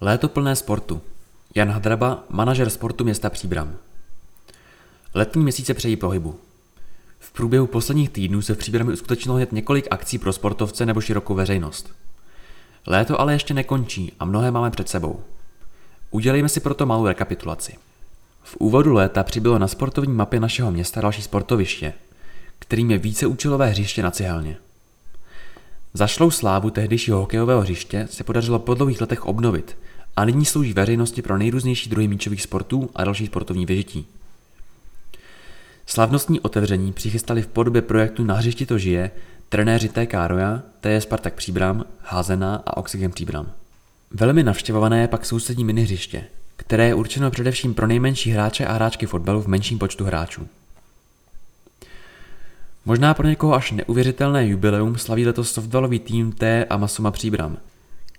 Léto plné sportu. Jan Hadraba, manažer sportu města Příbram. Letní měsíce přejí pohybu. V průběhu posledních týdnů se v Příbrami uskutečnilo hned několik akcí pro sportovce nebo širokou veřejnost. Léto ale ještě nekončí a mnohé máme před sebou. Udělejme si proto malou rekapitulaci. V úvodu léta přibylo na sportovní mapě našeho města další sportoviště, kterým je víceúčelové hřiště na Cihelně. Zašlou slávu tehdejšího hokejového hřiště se podařilo po dlouhých letech obnovit a nyní slouží veřejnosti pro nejrůznější druhy míčových sportů a další sportovní vyžití. Slavnostní otevření přichystali v podobě projektu Na hřišti to žije trenéři TK Roja, TJ Spartak Příbram, Házená a Oxygen Příbram. Velmi navštěvované je pak sousední minihřiště, které je určeno především pro nejmenší hráče a hráčky fotbalu v menším počtu hráčů. Možná pro někoho až neuvěřitelné jubileum slaví letos softballový tým T a Masuma Příbram,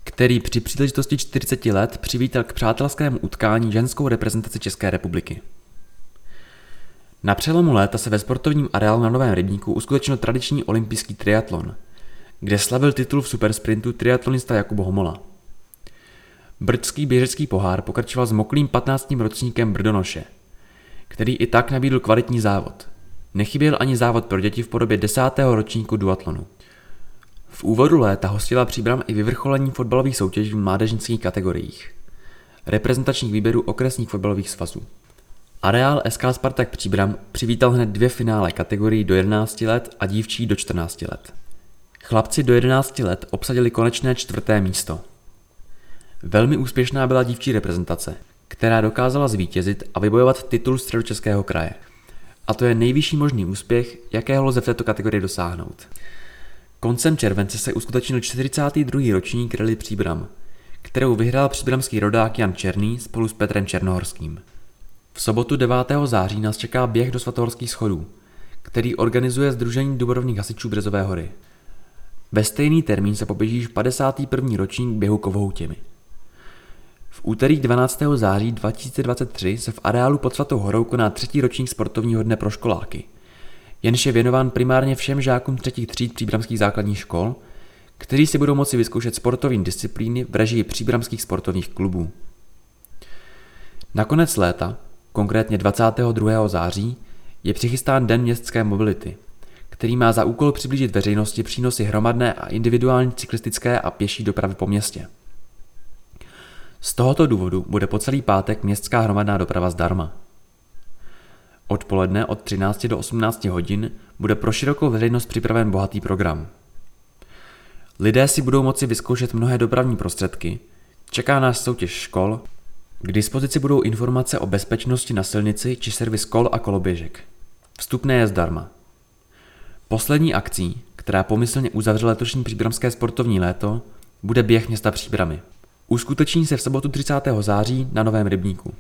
který při příležitosti 40 let přivítal k přátelskému utkání ženskou reprezentaci České republiky. Na přelomu léta se ve sportovním areálu na Novém rybníku uskutečnil tradiční olympijský triatlon, kde slavil titul v supersprintu triatlonista Jakub Homola. Brdský běžecký pohár pokračoval s moklým 15. ročníkem Brdonoše, který i tak nabídl kvalitní závod – Nechyběl ani závod pro děti v podobě desátého ročníku duatlonu. V úvodu léta hostila Příbram i vyvrcholení fotbalových soutěží v mládežnických kategoriích. Reprezentačních výběrů okresních fotbalových svazů. Areál SK Spartak Příbram přivítal hned dvě finále kategorií do 11 let a dívčí do 14 let. Chlapci do 11 let obsadili konečné čtvrté místo. Velmi úspěšná byla dívčí reprezentace, která dokázala zvítězit a vybojovat titul středočeského kraje. A to je nejvyšší možný úspěch, jakého lze v této kategorii dosáhnout. Koncem července se uskutečnil 42. ročník Rally Příbram, kterou vyhrál příbramský rodák Jan Černý spolu s Petrem Černohorským. V sobotu 9. září nás čeká běh do svatohorských schodů, který organizuje Združení Dubrovních hasičů Březové hory. Ve stejný termín se poběží 51. ročník běhu Kovhoutěmi. V úterý 12. září 2023 se v areálu pod Svatou horou koná třetí ročník sportovního dne pro školáky. Jenž je věnován primárně všem žákům třetích tříd příbramských základních škol, kteří si budou moci vyzkoušet sportovní disciplíny v režii příbramských sportovních klubů. Nakonec léta, konkrétně 22. září, je přichystán Den městské mobility, který má za úkol přiblížit veřejnosti přínosy hromadné a individuální cyklistické a pěší dopravy po městě. Z tohoto důvodu bude po celý pátek městská hromadná doprava zdarma. Odpoledne od 13 do 18 hodin bude pro širokou veřejnost připraven bohatý program. Lidé si budou moci vyzkoušet mnohé dopravní prostředky, čeká nás soutěž škol, k dispozici budou informace o bezpečnosti na silnici či servis kol a koloběžek. Vstupné je zdarma. Poslední akcí, která pomyslně uzavře letošní příbramské sportovní léto, bude běh města Příbramy. Uskuteční se v sobotu 30. září na Novém rybníku.